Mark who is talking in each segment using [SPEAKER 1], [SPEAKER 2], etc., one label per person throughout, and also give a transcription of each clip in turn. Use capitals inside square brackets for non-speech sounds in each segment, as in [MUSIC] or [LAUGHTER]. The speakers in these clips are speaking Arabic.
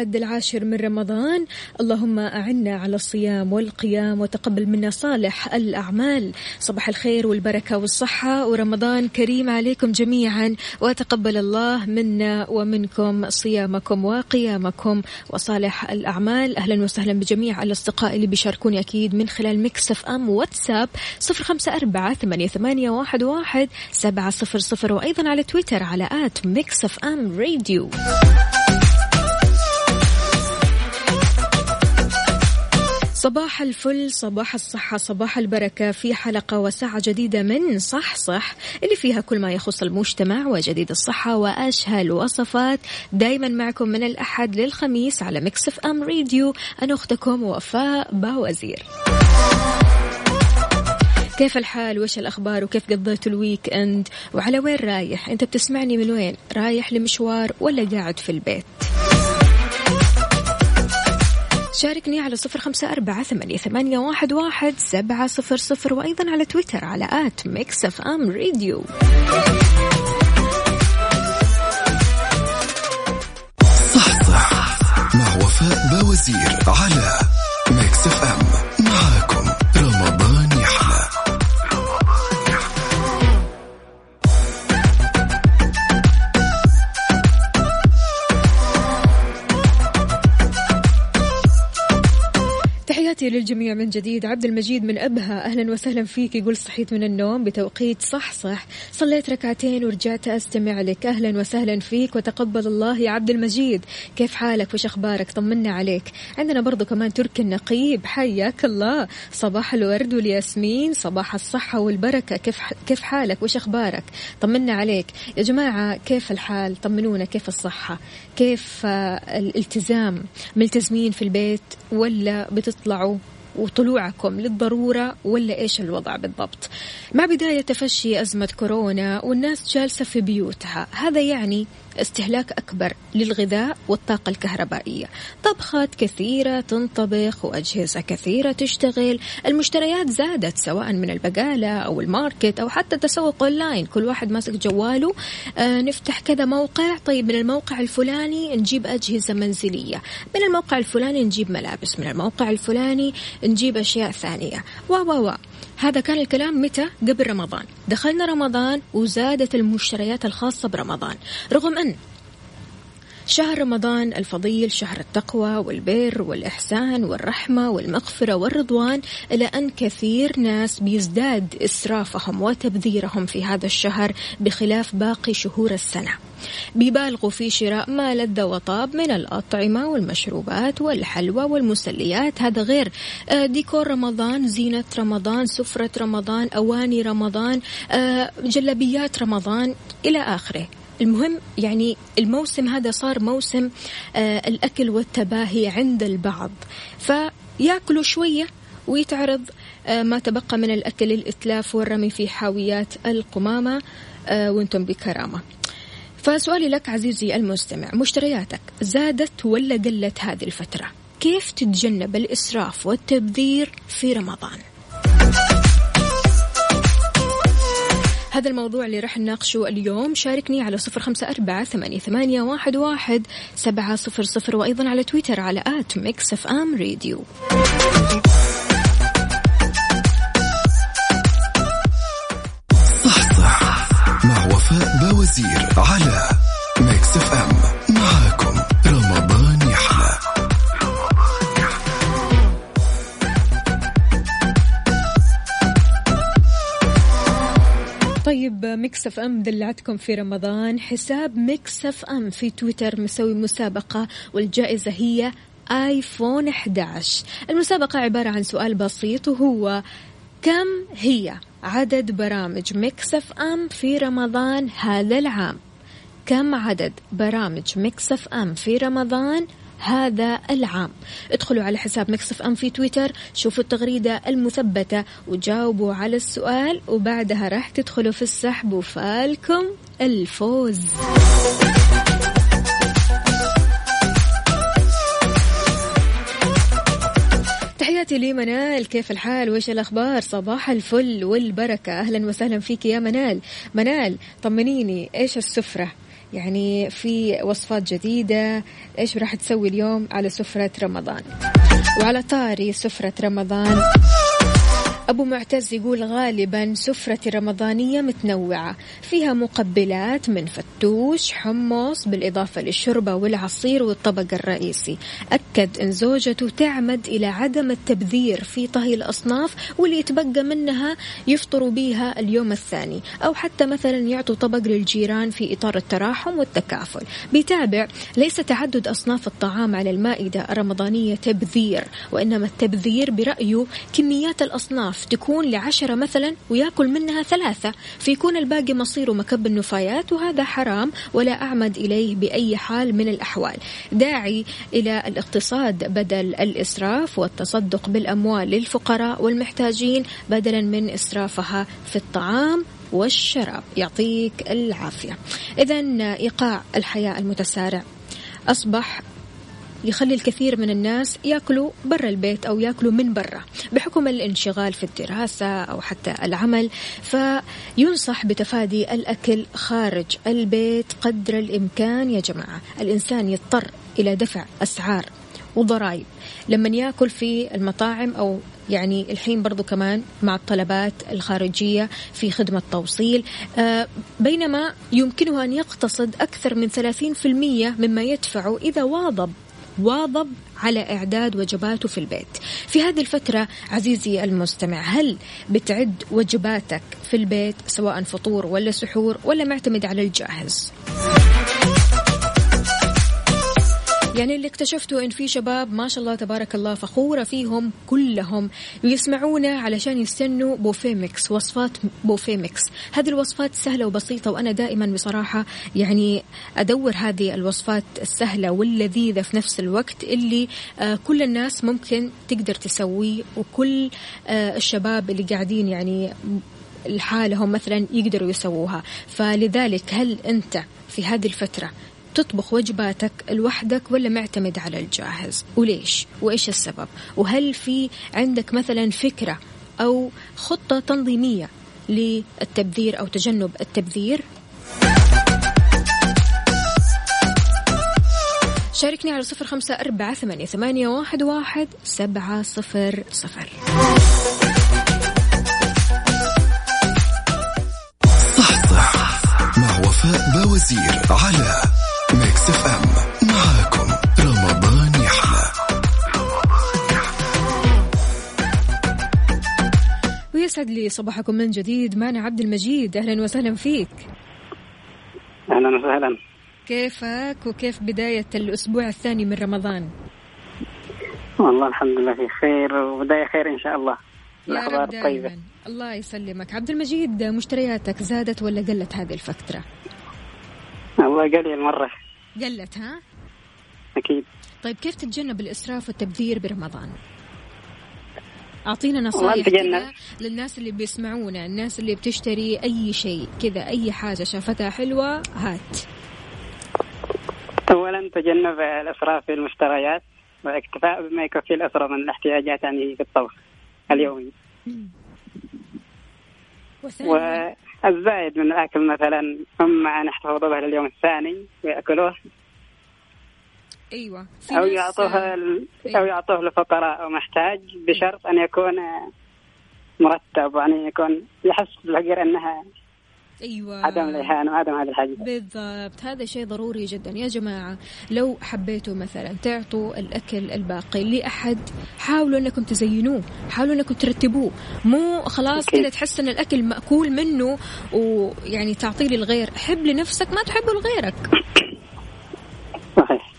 [SPEAKER 1] الأحد العاشر من رمضان. اللهم أعنا على الصيام والقيام وتقبل منا صالح الأعمال. صباح الخير والبركة والصحة. ورمضان كريم عليكم جميعا. وتقبل الله منا ومنكم صيامكم وقيامكم وصالح الأعمال. أهلا وسهلا بجميع الأصدقاء اللي بيشاركوني أكيد من خلال Mix FM واتساب صفر خمسة أربعة ثمانية واحد واحد سبعة صفر صفر. وأيضا على تويتر على at Mix FM Radio. صباح الفل صباح الصحة صباح البركة. في حلقة وساعة جديدة من صح صح اللي فيها كل ما يخص المجتمع وجديد الصحة وأشهى الوصفات دايما معكم من الأحد للخميس على Mix FM Radio. أنا أختكم وفاء باوزير. كيف الحال؟ وش الأخبار؟ وكيف قضيت ال weekend؟ وعلى وين رايح؟ أنت بتسمعني من وين؟ رايح لمشوار ولا قاعد في البيت؟ شاركني على صفر خمسة أربعة ثمانية, واحد, واحد سبعة صفر صفر وأيضا على تويتر على at Mix FM Radio.
[SPEAKER 2] صح صح مع وفاء باوزير على Mix
[SPEAKER 1] FM. للجميع من جديد. عبد المجيد من أبها. أهلا وسهلا فيك. يقول صحيت من النوم بتوقيت صح صح. صليت ركعتين ورجعت أستمع لك. أهلا وسهلا فيك. وتقبل الله يا عبد المجيد. كيف حالك؟ وش أخبارك؟ طمنا عليك. عندنا برضو كمان تركي النقيب. حياك الله. صباح الورد والياسمين. صباح الصحة والبركة. كيف كيف حالك؟ وش أخبارك؟ طمنا عليك. يا جماعة كيف الحال؟ طمنونا. كيف الصحة؟ كيف الالتزام؟ ملتزمين في البيت ولا بتطلعوا وطلوعكم للضرورة ولا إيش الوضع بالضبط. مع بداية تفشي أزمة كورونا والناس جالسة في بيوتها هذا يعني استهلاك أكبر للغذاء والطاقة الكهربائية. طبخات كثيرة تنطبخ وأجهزة كثيرة تشتغل. المشتريات زادت سواء من البقالة أو ال market أو حتى تسوق أونلاين. كل واحد ماسك جواله. آه نفتح كذا موقع. طيب من الموقع الفلاني نجيب أجهزة منزلية. من الموقع الفلاني نجيب ملابس. من الموقع الفلاني نجيب أشياء ثانية. و و و هذا كان الكلام متى؟ قبل رمضان. دخلنا رمضان وزادت المشتريات الخاصة برمضان. رغم أن شهر رمضان الفضيل شهر التقوى والبر والإحسان والرحمة والمغفرة والرضوان إلى أن كثير ناس بيزداد إسرافهم وتبذيرهم في هذا الشهر بخلاف باقي شهور السنة. بيبالغوا في شراء ما لذ وطاب من الأطعمة والمشروبات والحلوى والمسليات. هذا غير آه، ديكور رمضان زينة رمضان سفرة رمضان أواني رمضان آه، جلبيات رمضان إلى آخره. المهم يعني الموسم هذا صار موسم آه الأكل والتباهي عند البعض. فياكلوا شوية ويتعرض ما تبقى من الأكل للإتلاف والرمي في حاويات القمامة وأنتم بكرامة. فسؤالي لك عزيزي المستمع مشترياتك زادت ولا قلت هذه الفترة؟ كيف تتجنب الإسراف والتبذير في رمضان؟ هذا الموضوع اللي راح نناقشه اليوم. شاركني على صفر خمسة أربعة ثمانية, واحد, سبعة صفر صفر وأيضا على تويتر على
[SPEAKER 2] at Mix FM Radio. على Mix FM معاكم رمضان يحلى
[SPEAKER 1] طيب Mix FM دلعتكم في رمضان. حساب Mix FM في تويتر مسوي مسابقة والجائزة هي iPhone 11 المسابقة عبارة عن سؤال بسيط وهو كم هي عدد برامج Mix FM في رمضان هذا العام؟ كم عدد برامج Mix FM في رمضان هذا العام؟ ادخلوا على حساب Mix FM في تويتر شوفوا التغريدة المثبتة وجاوبوا على السؤال وبعدها راح تدخلوا في السحب وفالكم الفوز. تحياتي لي منال كيف الحال؟ وإيش الأخبار؟ صباح الفل والبركة. أهلا وسهلا فيك يا منال. منال طمنيني إيش السفرة؟ يعني في وصفات جديدة. إيش راح تسوي اليوم على سفرة رمضان؟ وعلى طاري سفرة رمضان. أبو معتز يقول غالبا سفرة رمضانية متنوعة فيها مقبلات من فتوش حمص بالإضافة للشوربة والعصير والطبق الرئيسي. أكد أن زوجته تعمد إلى عدم التبذير في طهي الأصناف واللي يتبقى منها يفطروا بها اليوم الثاني أو حتى مثلا يعطوا طبق للجيران في إطار التراحم والتكافل. بيتابع ليس تعدد أصناف الطعام على المائدة الرمضانية تبذير وإنما التبذير برأيه كميات الأصناف تكون لعشرة مثلا ويأكل منها ثلاثة. فيكون الباقي مصيره مكب النفايات وهذا حرام ولا أعمد إليه بأي حال من الأحوال. داعي إلى الاقتصاد بدل الإسراف والتصدق بالأموال للفقراء والمحتاجين بدلا من إسرافها في الطعام والشراب. يعطيك العافية. إذا إيقاع الحياة المتسارع. أصبح يخلي الكثير من الناس ياكلوا برا البيت أو ياكلوا من برا بحكم الانشغال في الدراسة أو حتى العمل. فينصح بتفادي الأكل خارج البيت قدر الإمكان يا جماعة. الإنسان يضطر إلى دفع أسعار وضرائب. لما ياكل في المطاعم أو يعني الحين برضو كمان مع الطلبات الخارجية في خدمة توصيل آه، بينما يمكنه أن يقتصد أكثر من 30% مما يدفعه إذا واظب واظب على إعداد وجباته في البيت. في هذه الفترة عزيزي المستمع هل بتعد وجباتك في البيت سواء فطور ولا سحور ولا معتمد على الجاهز؟ يعني اللي اكتشفته إن في شباب ما شاء الله تبارك الله فخورة فيهم كلهم ويسمعونا علشان يستنوا بوفيه Mix وصفات بوفيه Mix هذه الوصفات سهلة وبسيطة وأنا دائما بصراحة يعني أدور هذه الوصفات السهلة واللذيذة في نفس الوقت اللي آه كل الناس ممكن تقدر تسويه وكل آه الشباب اللي قاعدين يعني لحالهم مثلا يقدروا يسووها. فلذلك هل أنت في هذه الفترة تطبخ وجباتك لوحدك ولا معتمد على الجاهز؟ وليش؟ وإيش السبب؟ وهل في عندك مثلا فكرة أو خطة تنظيمية للتبذير أو تجنب التبذير؟ شاركني على صفر خمسة أربعة ثمانية, ثمانية واحد, واحد سبعة صفر صفر.
[SPEAKER 2] صح صح مع وفاء باوزير على Mix FM معاكم رمضان يحلى.
[SPEAKER 1] ويسعد لي صباحكم من جديد. معنا عبد المجيد. أهلا وسهلا فيك.
[SPEAKER 3] أهلا وسهلا.
[SPEAKER 1] كيفك وكيف بداية الأسبوع الثاني من رمضان؟
[SPEAKER 3] والله الحمد لله في خير وبداية خير إن شاء الله.
[SPEAKER 1] الأخبار طيبة. الله يسلمك. عبد المجيد مشترياتك زادت ولا قلت هذه الفترة؟
[SPEAKER 3] والله قليل مرة.
[SPEAKER 1] قلت ها؟
[SPEAKER 3] أكيد.
[SPEAKER 1] طيب كيف تتجنب الإسراف والتبذير برمضان؟ أعطينا نصائح للناس اللي بيسمعونا الناس اللي بتشتري أي شيء كذا أي حاجة شافتها حلوة هات.
[SPEAKER 3] أولا تجنب الإسراف في المشتريات واكتفاء بما يكفي الأسرة من الاحتياجات يعني في الطبخ اليومي. والزايد من الأكل مثلا هم نحتفظ به لليوم الثاني ويأكلوه
[SPEAKER 1] أيوه
[SPEAKER 3] أو يعطوه ال... أيوة. أو يعطوه لفقراء أو محتاج بشرط أن يكون مرتب وأن يكون يحس بالفقير أنها
[SPEAKER 1] أيوه.
[SPEAKER 3] عدم الاهانه وعدم هذا الحاجة
[SPEAKER 1] بالضبط. هذا شيء ضروري جدا. يا جماعة لو حبيتوا مثلا تعطوا الأكل الباقي لأحد حاولوا إنكم تزينوه حاولوا إنكم ترتبوه. مو خلاص كذا تحس إن الأكل مأكول منه ويعني تعطيه للغير. حب لنفسك ما تحبه لغيرك. [COUGHS]
[SPEAKER 3] صحيح.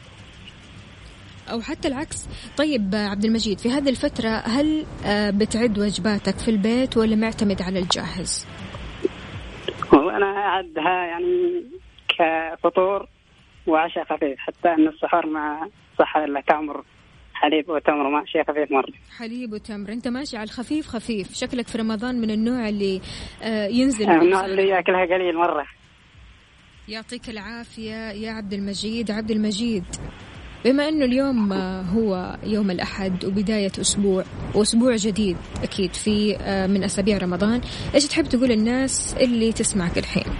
[SPEAKER 1] أو حتى العكس. طيب عبد المجيد في هذه الفترة هل آه، بتعد وجباتك في البيت ولا معتمد على الجاهز؟
[SPEAKER 3] والله أنا أعدها يعني كفطور وعشاء خفيف حتى إن السحور مع صحة إلا تمر حليب وتمر ما شيء خفيف مرة.
[SPEAKER 1] حليب وتمر. أنت ماشي على الخفيف خفيف. شكلك في رمضان من النوع اللي آه، ينزل
[SPEAKER 3] النوع اللي يأكلها قليل مرة.
[SPEAKER 1] يعطيك العافية يا عبد المجيد. عبد المجيد. بما أنه اليوم هو يوم الأحد وبداية أسبوع وأسبوع جديد أكيد في آه، من أسابيع رمضان إيش تحب تقول للناس اللي تسمعك الحين؟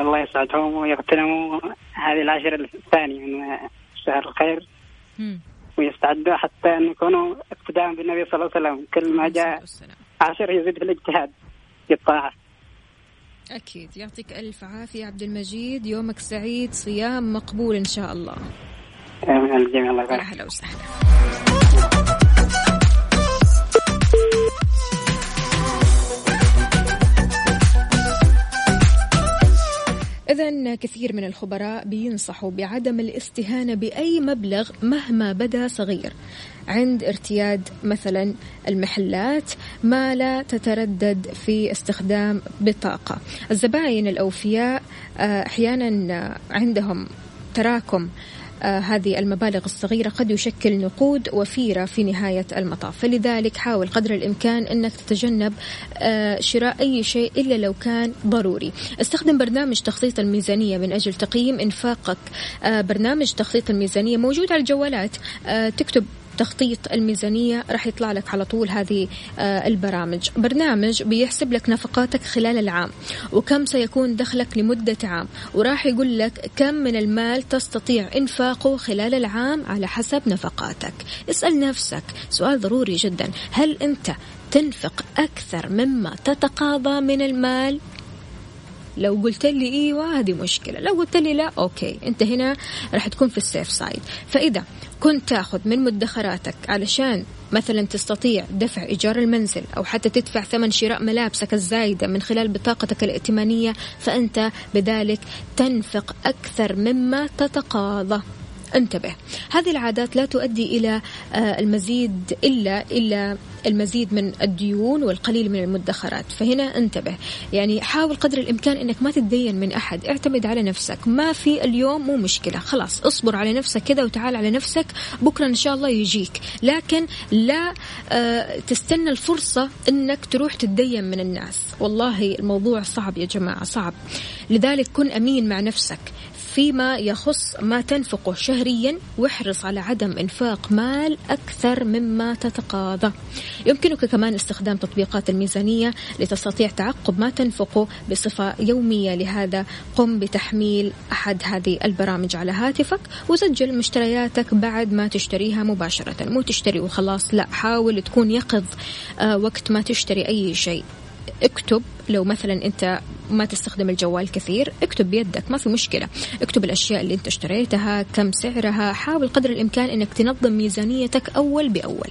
[SPEAKER 3] الله يسعدهم ويغتنموا. هذه العشر الثانية من شهر الخير. ويستعدوا حتى أن يكونوا اقتداء بالنبي صلى الله عليه وسلم. كل ما جاء عشر يزيد في الاجتهاد في الطاعة
[SPEAKER 1] أكيد. يعطيك ألف عافية عبد المجيد. يومك سعيد. صيام مقبول إن شاء الله.
[SPEAKER 3] آمين. الجميع الله يبارك.
[SPEAKER 1] أهلا وسهلا. إذا كثير من الخبراء بينصحوا بعدم الاستهانة بأي مبلغ مهما بدا صغير. عند ارتياد مثلا المحلات ما لا تتردد في استخدام بطاقة. الزباين الأوفياء آه، أحيانا عندهم تراكم آه هذه المبالغ الصغيرة قد يشكل نقود وفيرة في نهاية المطاف. فلذلك حاول قدر الإمكان أنك تتجنب آه شراء أي شيء إلا لو كان ضروري. استخدم برنامج تخطيط الميزانية من أجل تقييم إنفاقك. برنامج تخطيط الميزانية موجود على الجوالات. تكتب تخطيط الميزانية راح يطلع لك على طول هذه آه، البرامج. برنامج بيحسب لك نفقاتك خلال العام وكم سيكون دخلك لمدة عام وراح يقول لك كم من المال تستطيع إنفاقه خلال العام على حسب نفقاتك. اسأل نفسك سؤال ضروري جدا. هل أنت تنفق أكثر مما تتقاضى من المال؟ لو قلت لي إيوه هذه مشكلة لو قلت لي لا okay أنت هنا راح تكون في ال safe side فإذا كنت تاخذ من مدخراتك علشان مثلا تستطيع دفع إيجار المنزل أو حتى تدفع ثمن شراء ملابسك الزايدة من خلال بطاقتك الائتمانية فأنت بذلك تنفق أكثر مما تتقاضى. انتبه. هذه العادات لا تؤدي إلى آه، المزيد إلا إلا المزيد من الديون والقليل من المدخرات. فهنا انتبه. يعني حاول قدر الإمكان أنك ما تتدين من أحد. اعتمد على نفسك. ما في اليوم مو مشكلة. خلاص اصبر على نفسك كذا وتعال على نفسك. بكرة إن شاء الله يجيك. لكن لا آه تستنى الفرصة أنك تروح تتدين من الناس. والله الموضوع صعب يا جماعة صعب. لذلك كن أمين مع نفسك. فيما يخص ما تنفقه شهريا واحرص على عدم إنفاق مال أكثر مما تتقاضى. يمكنك كمان استخدام تطبيقات الميزانية لتستطيع تعقب ما تنفقه بصفة يومية. لهذا قم بتحميل أحد هذه البرامج على هاتفك وسجل مشترياتك بعد ما تشتريها مباشرة. مو تشتري وخلاص لا حاول تكون يقظ آه، وقت ما تشتري أي شيء. اكتب لو مثلا أنت ما تستخدم الجوال كثير اكتب بيدك ما في مشكلة. اكتب الأشياء اللي أنت اشتريتها كم سعرها حاول قدر الإمكان إنك تنظم ميزانيتك أول بأول.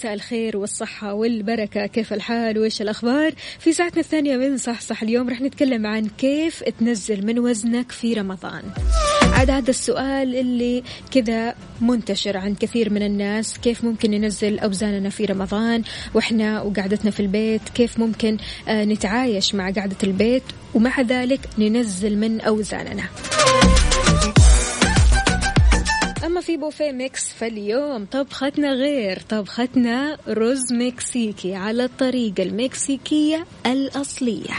[SPEAKER 1] مساء الخير والصحة والبركة. كيف الحال وإيش الأخبار؟ في ساعتنا الثانية من صحصح اليوم رح نتكلم عن كيف تنزل من وزنك في رمضان. عاد هذا السؤال اللي كذا منتشر عند كثير من الناس. كيف ممكن ننزل أوزاننا في رمضان وإحنا وقعدتنا في البيت؟ كيف ممكن آه، نتعايش مع قعدة البيت ومع ذلك ننزل من أوزاننا؟ أما في بوفيه ميكس فاليوم طبختنا غير طبختنا رز مكسيكي على الطريقة المكسيكية الأصلية.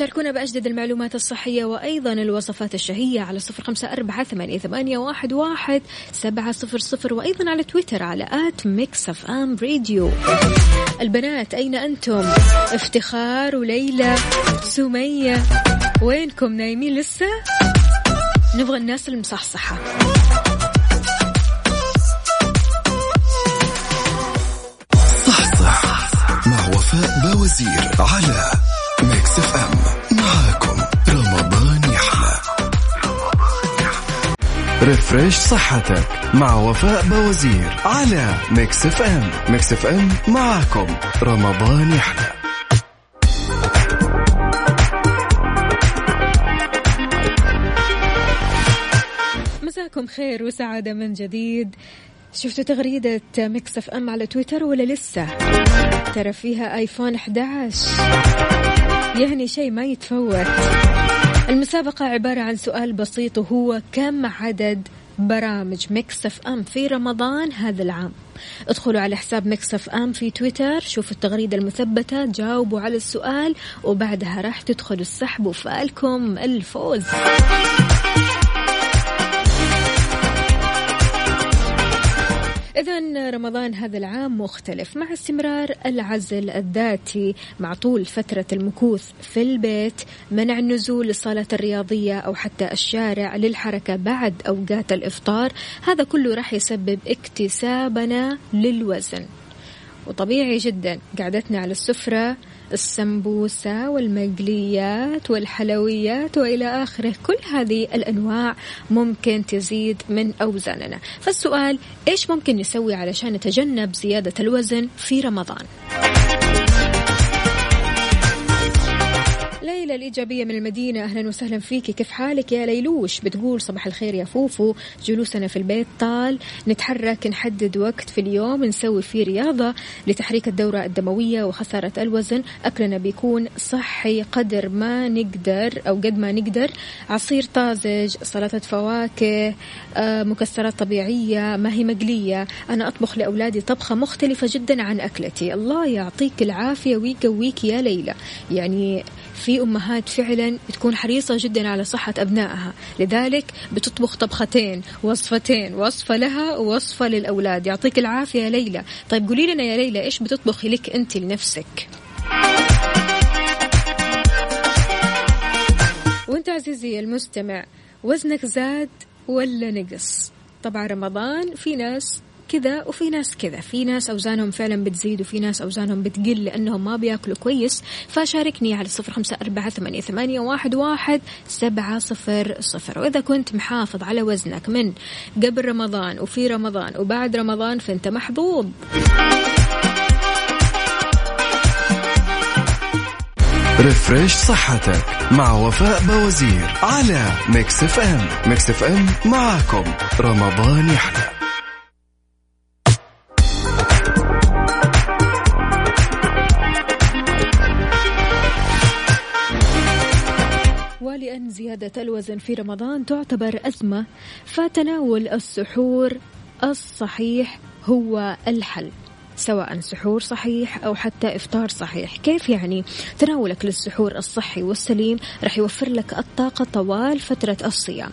[SPEAKER 1] شاركونا بأجدد المعلومات الصحية وأيضا الوصفات الشهية على صفر خمسة أربعة ثمانية واحد واحد سبعة صفر صفر وأيضا على تويتر على at ميكس أف أم راديو. البنات أين أنتم؟ افتخار وليلى سمية وينكم؟ نايمين لسه؟ نبغى الناس المصحصحة.
[SPEAKER 2] صحصح مع وفاء باوزير على ميكس اف ام معاكم رمضان يحلى. refresh صحتك مع وفاء باوزير على ميكس اف ام ميكس اف ام معاكم رمضان يحلى.
[SPEAKER 1] مساكم خير وسعادة من جديد. شفتوا تغريدة ميكس اف ام على تويتر ولا لسه؟ ترى فيها ايفون 11 يعني شيء ما يتفوت. المسابقة عبارة عن سؤال بسيط وهو كم عدد برامج ميكس اف ام في رمضان هذا العام؟ ادخلوا على حساب ميكس اف ام في تويتر شوفوا التغريدة المثبتة جاوبوا على السؤال وبعدها راح تدخلوا السحب وفالكم الفوز. إذا رمضان هذا العام مختلف مع استمرار العزل الذاتي مع طول فترة المكوث في البيت منع النزول للصالات الرياضية أو حتى الشارع للحركة بعد أوقات الإفطار. هذا كله راح يسبب اكتسابنا للوزن. وطبيعي جدا قعدتنا على السفرة السمبوسة والمقليات والحلويات وإلى آخره. كل هذه الأنواع ممكن تزيد من أوزاننا. فالسؤال إيش ممكن نسوي علشان نتجنب زيادة الوزن في رمضان؟ ليلى الإيجابية من المدينة. أهلا وسهلا فيك. كيف حالك يا ليلوش؟ بتقول صباح الخير يا فوفو. جلوسنا في البيت طال. نتحرك نحدد وقت في اليوم. نسوي فيه رياضة لتحريك الدورة الدموية وخسارة الوزن. أكلنا بيكون صحي قدر ما نقدر أو قد ما نقدر. عصير طازج سلطة فواكه آه، مكسرات طبيعية ما هي مقلية. أنا أطبخ لأولادي طبخة مختلفة جدا عن أكلتي. الله يعطيك العافية ويقويك يا ليلى. يعني في أمهات فعلا تكون حريصة جدا على صحة أبنائها. لذلك بتطبخ طبختين وصفتين وصفة لها ووصفة للأولاد. يعطيك العافية يا ليلى. طيب قولي لنا يا ليلى إيش بتطبخي لك أنت لنفسك؟ وأنت عزيزي المستمع وزنك زاد ولا نقص؟ طبعا رمضان في ناس كذا وفي ناس كذا. في ناس أوزانهم فعلا بتزيد وفي ناس أوزانهم بتقل لأنهم ما بياكلوا كويس. فشاركني على صفر خمسة أربعة ثمانية, ثمانية واحد, واحد سبعة صفر صفر. وإذا كنت محافظ على وزنك من قبل رمضان وفي رمضان وبعد رمضان فأنت محظوظ.
[SPEAKER 2] refresh صحتك مع وفاء باوزير على ميكس إف إم. ميكس إف إم معاكم. رمضان يحلى.
[SPEAKER 1] زيادة الوزن في رمضان تعتبر أزمة فتناول السحور الصحيح هو الحل سواء سحور صحيح أو حتى إفطار صحيح. كيف يعني؟ تناولك للسحور الصحي والسليم رح يوفر لك الطاقة طوال فترة الصيام.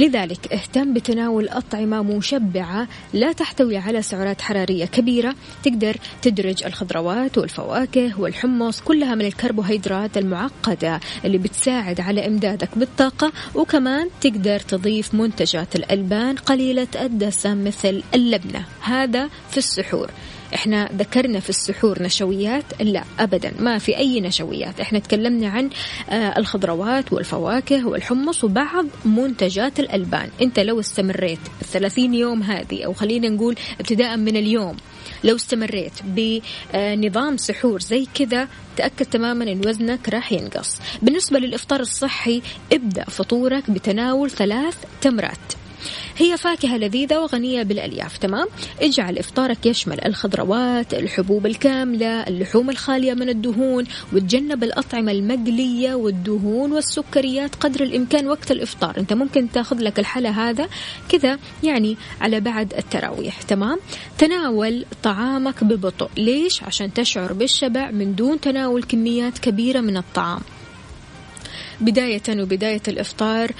[SPEAKER 1] لذلك اهتم بتناول أطعمة مشبعة لا تحتوي على سعرات حرارية كبيرة. تقدر تدرج الخضروات والفواكه والحمص كلها من الكربوهيدرات المعقدة اللي بتساعد على إمدادك بالطاقة. وكمان تقدر تضيف منتجات الألبان قليلة الدسم مثل اللبنة. هذا في السحور. إحنا ذكرنا في السحور نشويات؟ لا ابدا ما في أي نشويات. إحنا تكلمنا عن آه الخضروات والفواكه والحمص وبعض منتجات الألبان. أنت لو استمريت الثلاثين يوم هذه أو خلينا نقول ابتداء من اليوم لو استمريت بنظام سحور زي كذا تأكد تماما أن وزنك راح ينقص. بالنسبة للإفطار الصحي ابدأ فطورك بتناول ثلاث تمرات. هي فاكهة لذيذة وغنية بالألياف تمام؟ اجعل إفطارك يشمل الخضروات الحبوب الكاملة اللحوم الخالية من الدهون وتجنب الأطعمة المقلية والدهون والسكريات قدر الإمكان وقت الإفطار. أنت ممكن تأخذ لك الحلا هذا كذا يعني على بعد التراويح تمام؟ تناول طعامك ببطء. ليش؟ عشان تشعر بالشبع من دون تناول كميات كبيرة من الطعام. بداية وبداية الإفطار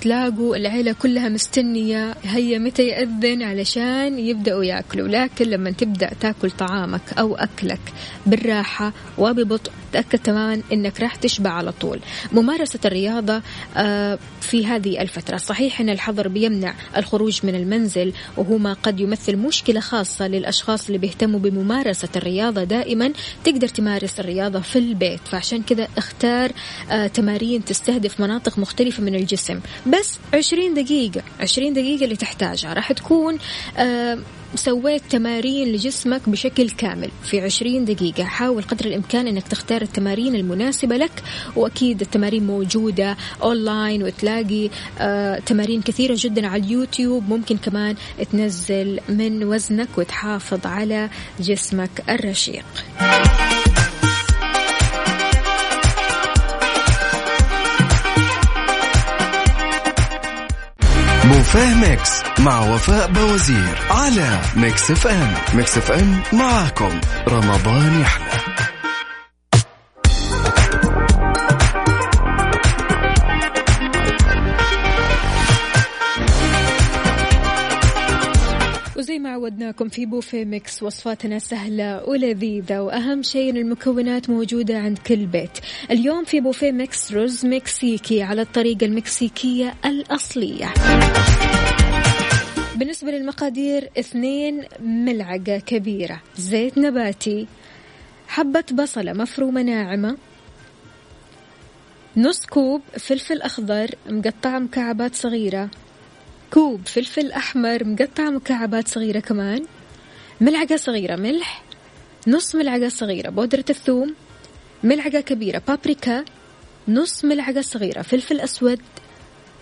[SPEAKER 1] تلاقوا العيلة كلها مستنية هيا متى يأذن علشان يبدأوا يأكلوا. لكن لما تبدأ تاكل طعامك أو أكلك بالراحة وببطء تأكد تماما أنك راح تشبع على طول. ممارسة الرياضة آه، في هذه الفترة. صحيح أن الحظر بيمنع الخروج من المنزل وهو ما قد يمثل مشكلة خاصة للأشخاص اللي بيهتموا بممارسة الرياضة. دائما تقدر تمارس الرياضة في البيت. فعشان كذا اختار آه، تمارين تستهدف مناطق مختلفة من الجسم. الجسم بس 20 دقيقة 20 دقيقة اللي تحتاجها. راح تكون آه سويت تمارين لجسمك بشكل كامل في 20 دقيقة. حاول قدر الإمكان أنك تختار التمارين المناسبة لك وأكيد التمارين موجودة أونلاين وتلاقي آه تمارين كثيرة جدا على اليوتيوب. ممكن كمان تنزل من وزنك وتحافظ على جسمك الرشيق.
[SPEAKER 2] بوفيه ميكس مع وفاء باوزير على ميكس اف ام. ميكس اف ام معاكم. رمضان يحلى.
[SPEAKER 1] وزي ما عودناكم في بوفيه ميكس وصفاتنا سهلة ولذيذة وأهم شيء أن المكونات موجودة عند كل بيت. اليوم في بوفيه ميكس رز مكسيكي على الطريقة المكسيكية الأصلية. بالنسبة للمقادير اثنين ملعقة كبيرة زيت نباتي حبة بصلة مفرومة ناعمة نص كوب فلفل أخضر مقطع مكعبات صغيرة كوب فلفل أحمر مقطع مكعبات صغيرة كمان ملعقة صغيرة ملح نص ملعقة صغيرة بودرة الثوم ملعقة كبيرة بابريكا نص ملعقة صغيرة فلفل أسود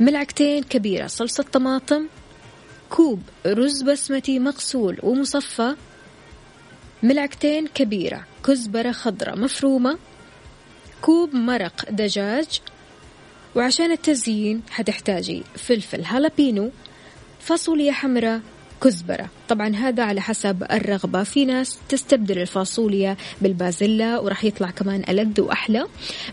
[SPEAKER 1] ملعقتين كبيرة صلصة طماطم كوب رز بسمتي مغسول ومصفى ملعقتين كبيرة كزبرة خضراء مفرومة كوب مرق دجاج وعشان التزيين حتحتاجي فلفل هالابينو فاصوليا حمراء كزبرة. طبعا هذا على حسب الرغبة. في ناس تستبدل الفاصوليا بالبازيلا وراح يطلع كمان ألذ وأحلى.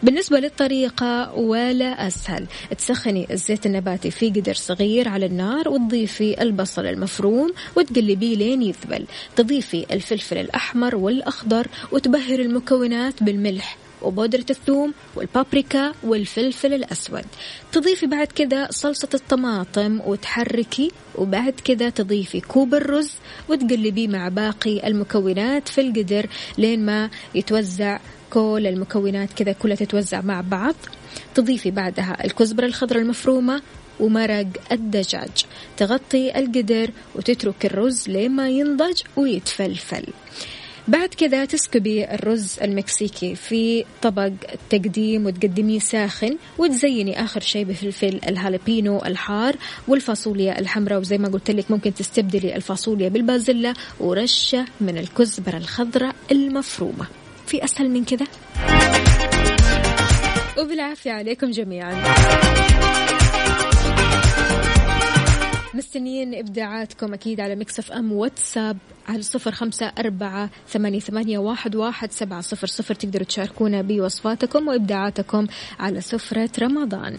[SPEAKER 1] بالنسبة للطريقة ولا أسهل. تسخني الزيت النباتي في قدر صغير على النار وتضيفي البصل المفروم وتقلبيه لين يذبل. تضيفي الفلفل الأحمر والأخضر وتبهر المكونات بالملح. وبودرة الثوم والبابريكا والفلفل الأسود. تضيفي بعد كذا صلصة الطماطم وتحركي وبعد كذا تضيفي كوب الرز وتقلبيه مع باقي المكونات في القدر لين ما يتوزع. كل المكونات كذا كلها تتوزع مع بعض. تضيفي بعدها الكزبرة الخضراء المفرومة ومرق الدجاج. تغطي القدر وتترك الرز لين ما ينضج ويتفلفل. بعد كذا تسكبي الرز المكسيكي في طبق تقديم وتقدميه ساخن وتزيني آخر شيء بفلفل الهالبينو الحار والفاصوليا الحمراء. وزي ما قلت لك ممكن تستبدلي الفاصوليا بالبازلة ورشة من الكزبرة الخضراء المفرومة. في أسهل من كذا؟ وبالعافية عليكم جميعا. مستنيين إبداعاتكم أكيد على مكسف أم واتساب على صفر خمسة أربعة ثمانية, ثمانية واحد, واحد سبعة صفر صفر تقدروا تشاركونا بوصفاتكم وإبداعاتكم على سفرة رمضان.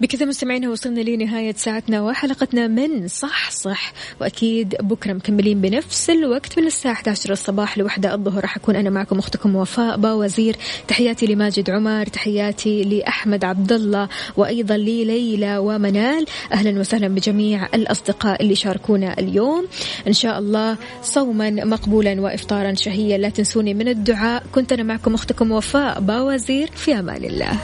[SPEAKER 1] بكذا مستمعينا وصلنا لنهاية ساعتنا وحلقتنا من صح صح. وأكيد بكرة مكملين بنفس الوقت من الساعة 11 الصباح لوحدة الظهر. راح أكون أنا معكم أختكم وفاء باوزير. تحياتي لماجد عمر تحياتي لأحمد عبد الله وأيضا لليلى ومنال. أهلا وسهلا بجميع الأصدقاء اللي شاركونا اليوم. إن شاء الله صوما مقبولا وإفطارا شهيا. لا تنسوني من الدعاء. كنت أنا معكم أختكم وفاء باوزير. في أمان الله.